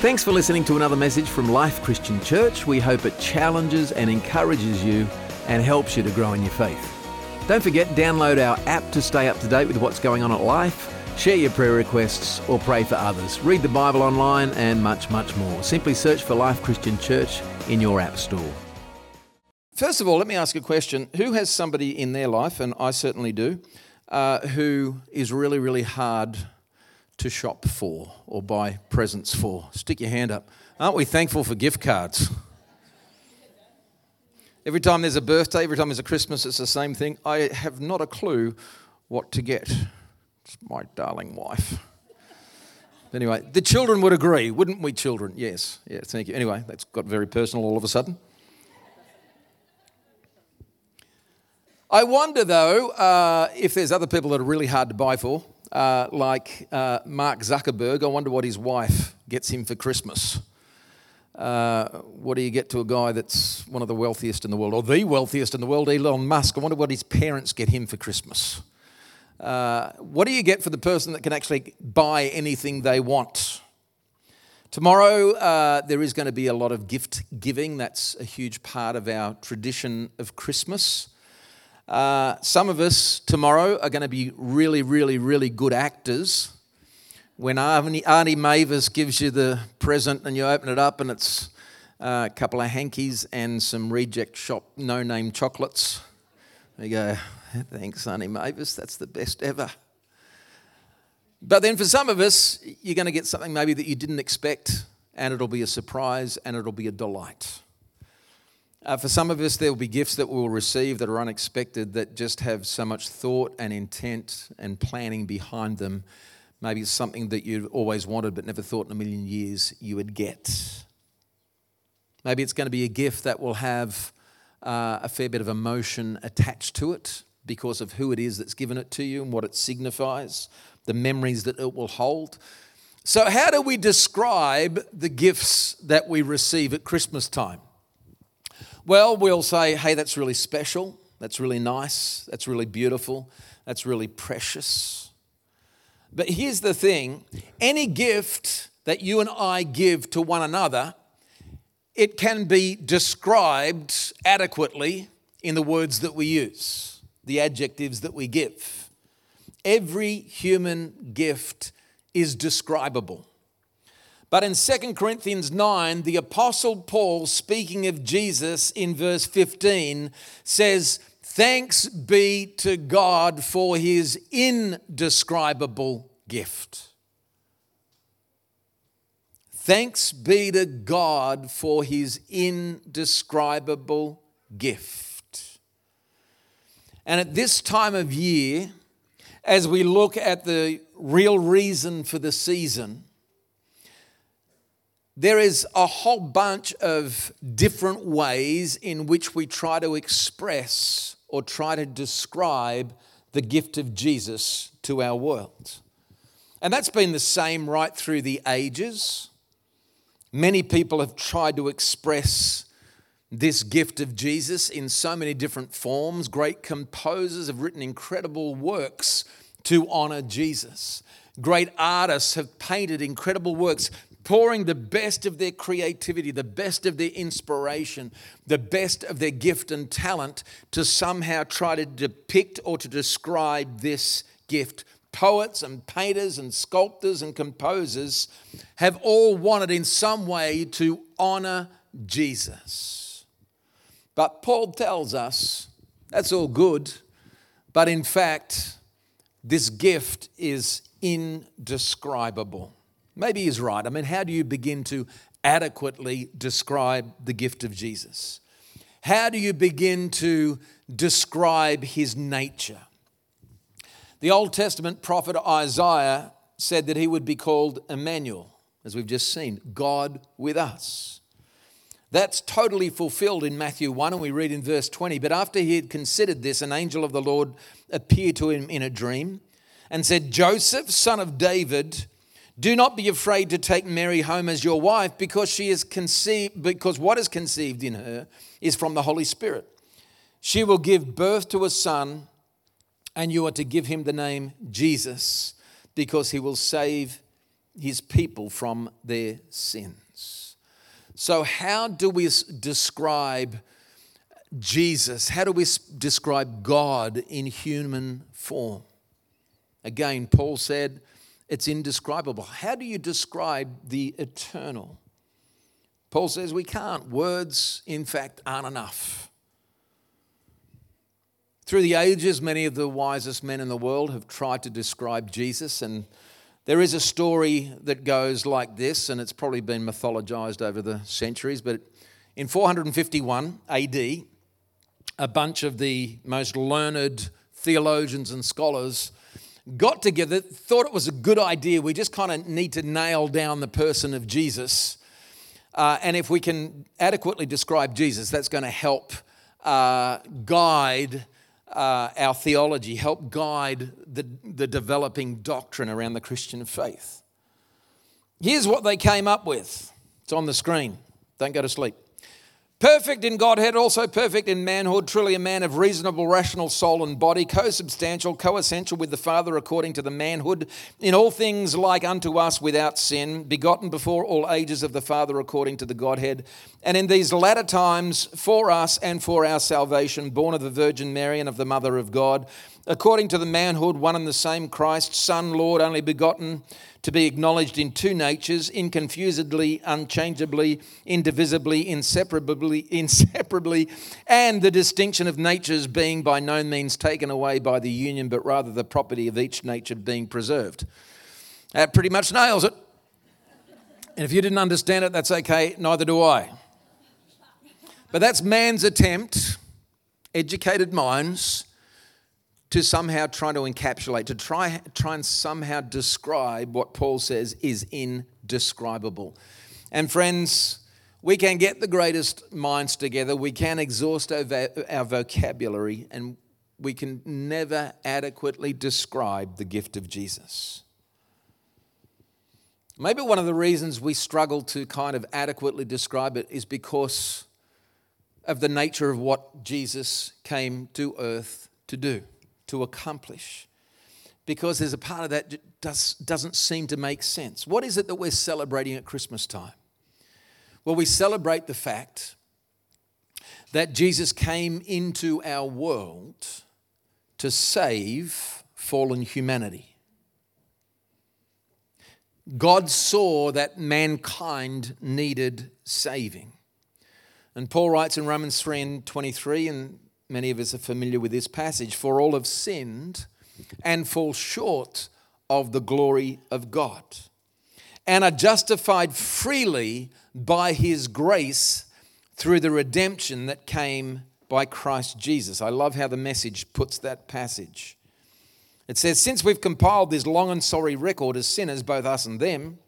Thanks for listening to another message from Life Christian Church. We hope it challenges and encourages you and helps you to grow in your faith. Don't forget, download our app to stay up to date with what's going on at Life, share your prayer requests, or pray for others. Read the Bible online and much, much more. Simply search for Life Christian Church in your app store. First of all, let me ask a question. Who has somebody in their life, and I certainly do, uh, who is really, really hard to shop for or buy presents for? Stick your hand up. Aren't we thankful for gift cards? Every time there's a birthday, every time there's a Christmas, it's the same thing. I have not a clue what to get. It's my darling wife. Anyway, the children would agree, wouldn't we, children? Yes. Yeah, thank you. Anyway, that's got very personal all of a sudden. I wonder, though, uh, if there's other people that are really hard to buy for uh, like uh, Mark Zuckerberg. I wonder what his wife gets him for Christmas. Uh, what do you get to a guy that's one of the wealthiest in the world, or the wealthiest in the world, Elon Musk? I wonder what his parents get him for Christmas. Uh, what do you get for the person that can actually buy anything they want? Tomorrow, uh, there is going to be a lot of gift giving. That's a huge part of our tradition of Christmas. Uh, some of us tomorrow are going to be really, really, really good actors. When Auntie Mavis gives you the present and you open it up and it's uh, a couple of hankies and some reject shop no name chocolates, you go, thanks, Auntie Mavis, that's the best ever. But then for some of us, you're going to get something maybe that you didn't expect, and it'll be a surprise and it'll be a delight. Uh, for some of us, there will be gifts that we'll receive that are unexpected that just have so much thought and intent and planning behind them. Maybe it's something that you've always wanted but never thought in a million years you would get. Maybe it's going to be a gift that will have uh, a fair bit of emotion attached to it because of who it is that's given it to you and what it signifies, the memories that it will hold. So, how do we describe the gifts that we receive at Christmas time? Well, we'll say, hey, that's really special. That's really nice. That's really beautiful. That's really precious. But here's the thing any gift that you and I give to one another, it can be described adequately in the words that we use, the adjectives that we give. Every human gift is describable. But in 2 Corinthians 9, the Apostle Paul, speaking of Jesus in verse 15, says, Thanks be to God for his indescribable gift. Thanks be to God for his indescribable gift. And at this time of year, as we look at the real reason for the season, there is a whole bunch of different ways in which we try to express or try to describe the gift of Jesus to our world. And that's been the same right through the ages. Many people have tried to express this gift of Jesus in so many different forms. Great composers have written incredible works to honor Jesus. Great artists have painted incredible works pouring the best of their creativity, the best of their inspiration, the best of their gift and talent to somehow try to depict or to describe this gift. Poets and painters and sculptors and composers have all wanted in some way to honor Jesus. But Paul tells us that's all good, but in fact, this gift is indescribable. Maybe he's right. I mean, how do you begin to adequately describe the gift of Jesus? How do you begin to describe his nature? The Old Testament prophet Isaiah said that he would be called Emmanuel, as we've just seen, God with us. That's totally fulfilled in Matthew 1, and we read in verse 20. But after he had considered this, an angel of the Lord appeared to him in a dream and said, Joseph, son of David, do not be afraid to take Mary home as your wife because she is conceived because what is conceived in her is from the Holy Spirit. She will give birth to a son and you are to give him the name Jesus because he will save his people from their sins. So, how do we describe Jesus? How do we describe God in human form? Again, Paul said, it's indescribable. How do you describe the eternal? Paul says we can't. Words, in fact, aren't enough. Through the ages, many of the wisest men in the world have tried to describe Jesus, and there is a story that goes like this, and it's probably been mythologized over the centuries, but in 451 AD, a bunch of the most learned theologians and scholars got together, thought it was a good idea. We just kind of need to nail down the person of Jesus. Uh, and if we can adequately describe Jesus, that's going to help uh, guide uh, our theology, help guide the, the developing doctrine around the Christian faith. Here's what they came up with. It's on the screen. Don't go to sleep. Perfect in Godhead, also perfect in manhood, truly a man of reasonable, rational soul and body, co-substantial, co-essential with the Father according to the manhood, in all things like unto us without sin, begotten before all ages of the Father according to the Godhead, and in these latter times for us and for our salvation, born of the Virgin Mary and of the Mother of God, according to the manhood, one and the same Christ, Son, Lord, only begotten to be acknowledged in two natures, inconfusedly, unchangeably, indivisibly, inseparably, inseparably, and the distinction of natures being by no means taken away by the union, but rather the property of each nature being preserved. That pretty much nails it. And if you didn't understand it, that's okay, neither do I. But that's man's attempt, educated minds, to somehow try to encapsulate, to try, try and somehow describe what Paul says is indescribable. And friends, we can get the greatest minds together, we can exhaust our, our vocabulary, and we can never adequately describe the gift of Jesus. Maybe one of the reasons we struggle to kind of adequately describe it is because of the nature of what Jesus came to earth to do to accomplish because there's a part of that does, doesn't seem to make sense. What is it that we're celebrating at Christmas time? Well, we celebrate the fact that Jesus came into our world to save fallen humanity. God saw that mankind needed saving. And Paul writes in Romans 3 and 23, and Many of us are familiar with this passage. For all have sinned and fall short of the glory of God and are justified freely by his grace through the redemption that came by Christ Jesus. I love how the message puts that passage. It says, Since we've compiled this long and sorry record as sinners, both us and them,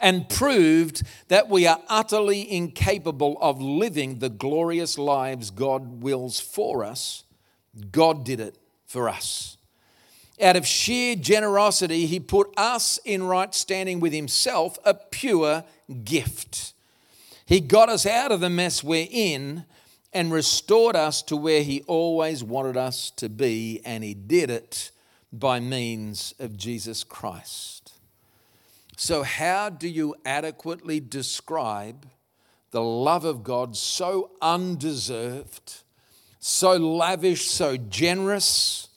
and proved that we are utterly incapable of living the glorious lives God wills for us, God did it for us. Out of sheer generosity, He put us in right standing with Himself, a pure gift. He got us out of the mess we're in and restored us to where He always wanted us to be, and He did it by means of Jesus Christ. So, how do you adequately describe the love of God so undeserved, so lavish, so generous,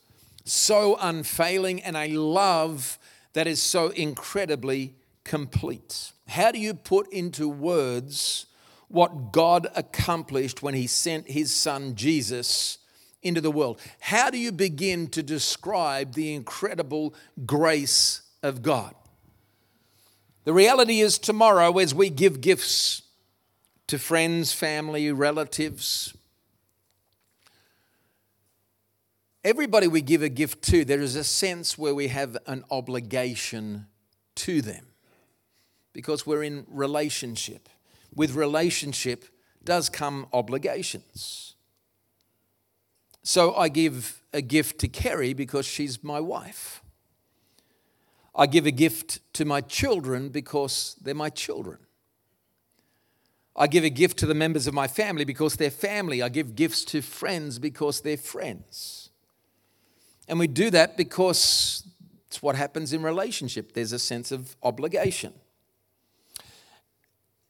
so unfailing, and a love that is so incredibly complete? How do you put into words what God accomplished when He sent His Son Jesus? Into the world. How do you begin to describe the incredible grace of God? The reality is, tomorrow, as we give gifts to friends, family, relatives, everybody we give a gift to, there is a sense where we have an obligation to them because we're in relationship. With relationship does come obligations. So I give a gift to Kerry because she's my wife. I give a gift to my children because they're my children. I give a gift to the members of my family because they're family. I give gifts to friends because they're friends. And we do that because It's what happens in relationship. There's a sense of obligation.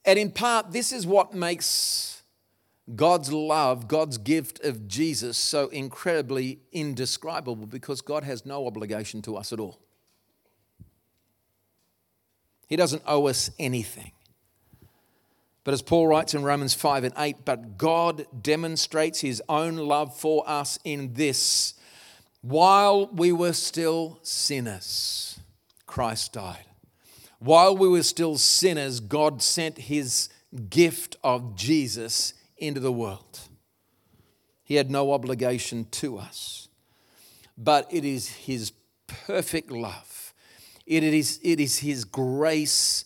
And in part, this is what makes God's love, God's gift of Jesus, so incredibly indescribable because God has no obligation to us at all. He doesn't owe us anything. But as Paul writes in Romans 5 and 8, but God demonstrates his own love for us in this while we were still sinners, Christ died. While we were still sinners, God sent his gift of Jesus into the world. He had no obligation to us, but it is his perfect love, it is, it is his grace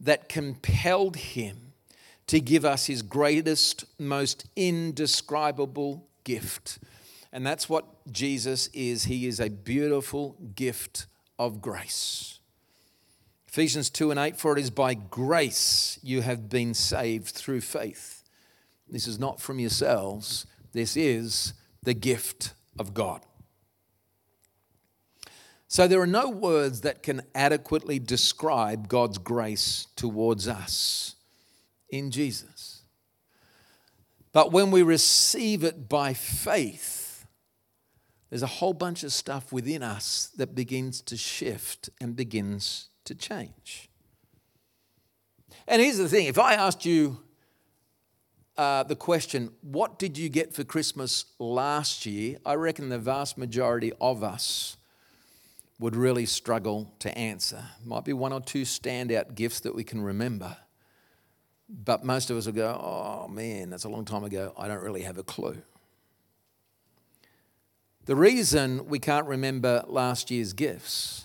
that compelled him to give us his greatest, most indescribable gift. And that's what Jesus is. He is a beautiful gift of grace. Ephesians 2 and 8 For it is by grace you have been saved through faith. This is not from yourselves, this is the gift of God. So there are no words that can adequately describe God's grace towards us in Jesus. But when we receive it by faith, there's a whole bunch of stuff within us that begins to shift and begins to change. And here's the thing if I asked you uh, the question, what did you get for Christmas last year? I reckon the vast majority of us would really struggle to answer. Might be one or two standout gifts that we can remember. But most of us will go, oh man, that's a long time ago. I don't really have a clue. The reason we can't remember last year's gifts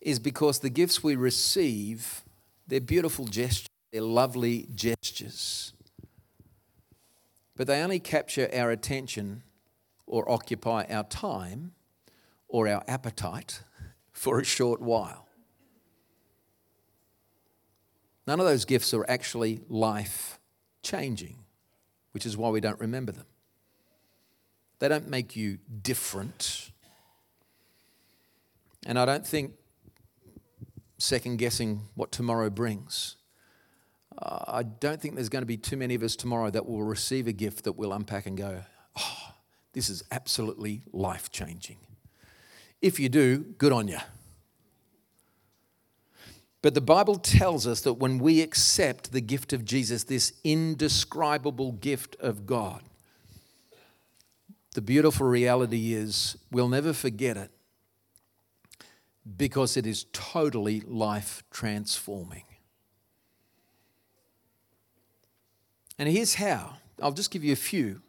is because the gifts we receive, they're beautiful gestures, they're lovely gestures. But they only capture our attention or occupy our time or our appetite for a short while. None of those gifts are actually life changing, which is why we don't remember them. They don't make you different. And I don't think second guessing what tomorrow brings. Uh, I don't think there's going to be too many of us tomorrow that will receive a gift that we'll unpack and go, oh, this is absolutely life changing. If you do, good on you. But the Bible tells us that when we accept the gift of Jesus, this indescribable gift of God, the beautiful reality is we'll never forget it because it is totally life transforming. And here's how I'll just give you a few.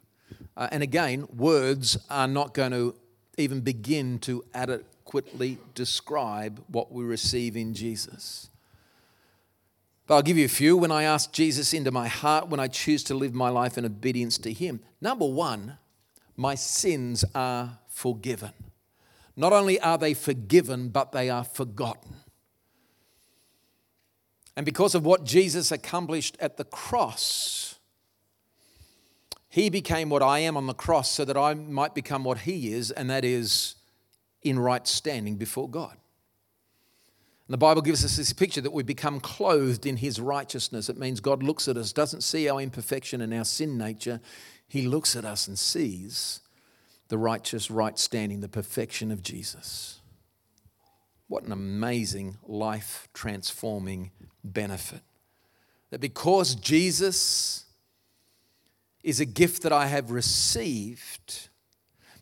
Uh, and again, words are not going to even begin to adequately describe what we receive in Jesus. But I'll give you a few. When I ask Jesus into my heart, when I choose to live my life in obedience to Him, number one, my sins are forgiven. Not only are they forgiven, but they are forgotten. And because of what Jesus accomplished at the cross, he became what I am on the cross so that I might become what he is, and that is in right standing before God. And the Bible gives us this picture that we become clothed in his righteousness. It means God looks at us, doesn't see our imperfection and our sin nature. He looks at us and sees the righteous right standing, the perfection of Jesus. What an amazing life transforming benefit. That because Jesus is a gift that I have received,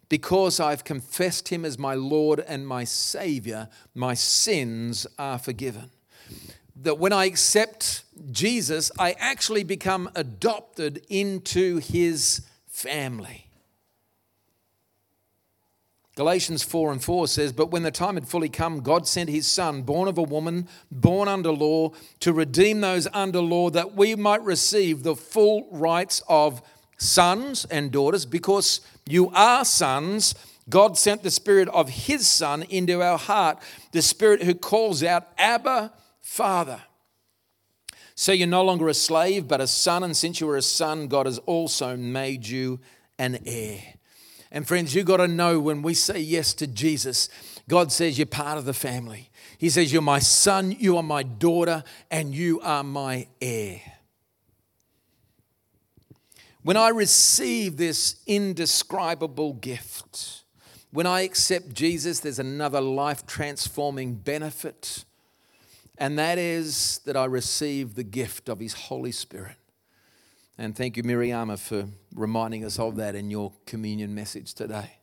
because I've confessed him as my Lord and my Savior, my sins are forgiven. That when I accept Jesus, I actually become adopted into his family. Galatians 4 and 4 says, But when the time had fully come, God sent his Son, born of a woman, born under law, to redeem those under law, that we might receive the full rights of sons and daughters. Because you are sons, God sent the Spirit of his Son into our heart, the Spirit who calls out, Abba, Father. So you're no longer a slave, but a son, and since you are a son, God has also made you an heir. And friends, you got to know when we say yes to Jesus, God says, You're part of the family. He says, You're my son, you are my daughter, and you are my heir. When I receive this indescribable gift, when I accept Jesus, there's another life transforming benefit, and that is that I receive the gift of His Holy Spirit. And thank you, Miriama, for reminding us of that in your communion message today.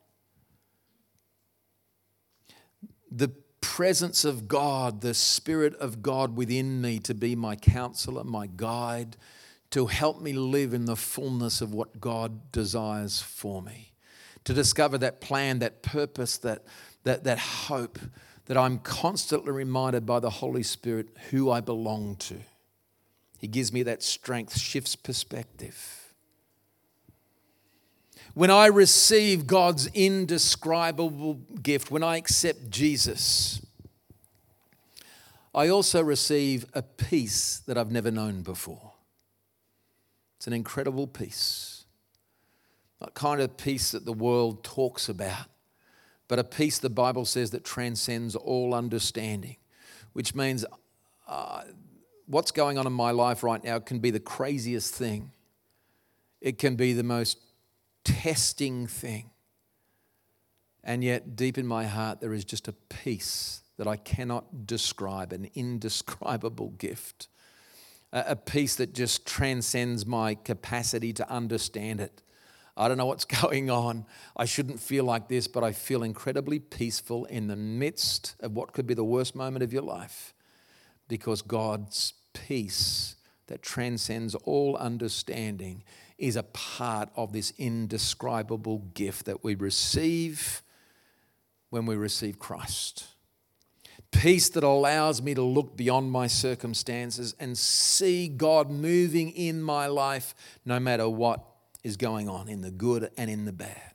The presence of God, the Spirit of God within me to be my counselor, my guide, to help me live in the fullness of what God desires for me, to discover that plan, that purpose, that, that, that hope, that I'm constantly reminded by the Holy Spirit who I belong to. He gives me that strength, shifts perspective. When I receive God's indescribable gift, when I accept Jesus, I also receive a peace that I've never known before. It's an incredible peace. Not kind of peace that the world talks about, but a peace the Bible says that transcends all understanding, which means uh, what's going on in my life right now can be the craziest thing. It can be the most testing thing. And yet, deep in my heart, there is just a peace that I cannot describe, an indescribable gift a peace that just transcends my capacity to understand it. I don't know what's going on. I shouldn't feel like this, but I feel incredibly peaceful in the midst of what could be the worst moment of your life because God's peace that transcends all understanding is a part of this indescribable gift that we receive when we receive Christ peace that allows me to look beyond my circumstances and see God moving in my life no matter what is going on in the good and in the bad.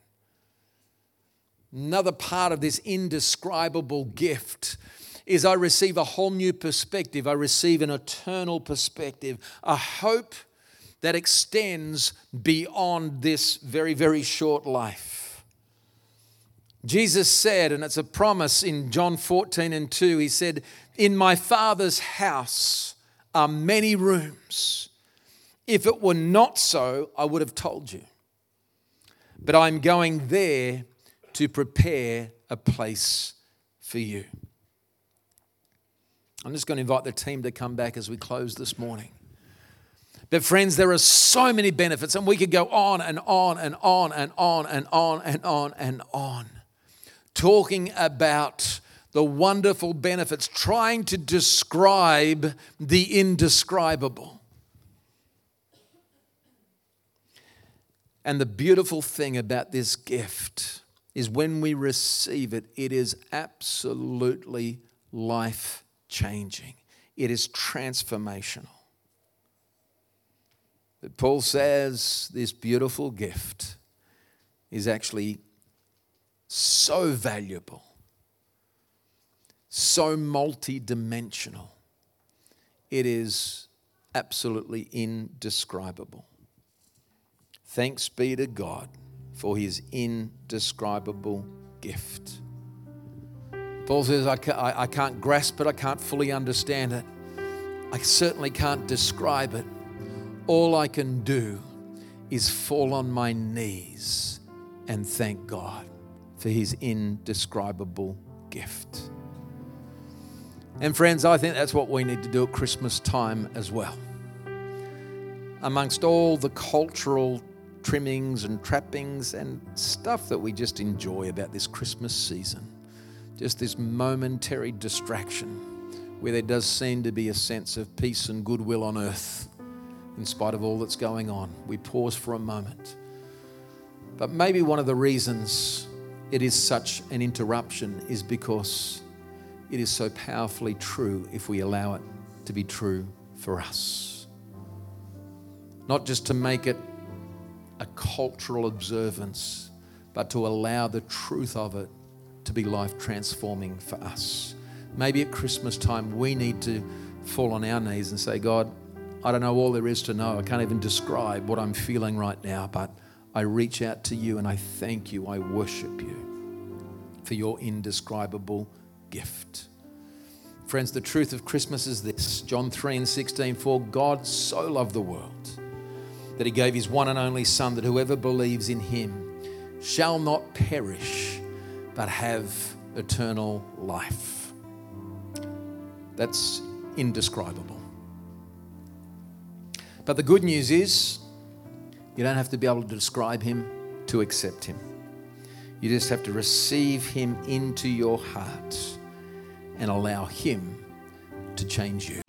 Another part of this indescribable gift is I receive a whole new perspective. I receive an eternal perspective, a hope that extends beyond this very, very short life. Jesus said, and it's a promise in John 14 and 2, he said, In my Father's house are many rooms. If it were not so, I would have told you. But I'm going there to prepare a place for you. I'm just going to invite the team to come back as we close this morning. But, friends, there are so many benefits, and we could go on and on and on and on and on and on and on talking about the wonderful benefits, trying to describe the indescribable. And the beautiful thing about this gift is when we receive it, it is absolutely life changing, it is transformational. But Paul says this beautiful gift is actually so valuable, so multi-dimensional. It is absolutely indescribable. Thanks be to God for his indescribable gift. Paul says, I can't, I can't grasp it, I can't fully understand it, I certainly can't describe it. All I can do is fall on my knees and thank God for his indescribable gift. And friends, I think that's what we need to do at Christmas time as well. Amongst all the cultural trimmings and trappings and stuff that we just enjoy about this Christmas season, just this momentary distraction where there does seem to be a sense of peace and goodwill on earth in spite of all that's going on. We pause for a moment. But maybe one of the reasons it is such an interruption is because it is so powerfully true if we allow it to be true for us. Not just to make it a cultural observance, but to allow the truth of it to be life transforming for us. Maybe at Christmas time, we need to fall on our knees and say, God, I don't know all there is to know. I can't even describe what I'm feeling right now, but I reach out to you and I thank you. I worship you for your indescribable gift. Friends, the truth of Christmas is this John 3 and 16 For God so loved the world that he gave his one and only Son, that whoever believes in him shall not perish, but have eternal life. That's indescribable. But the good news is, you don't have to be able to describe him to accept him. You just have to receive him into your heart and allow him to change you.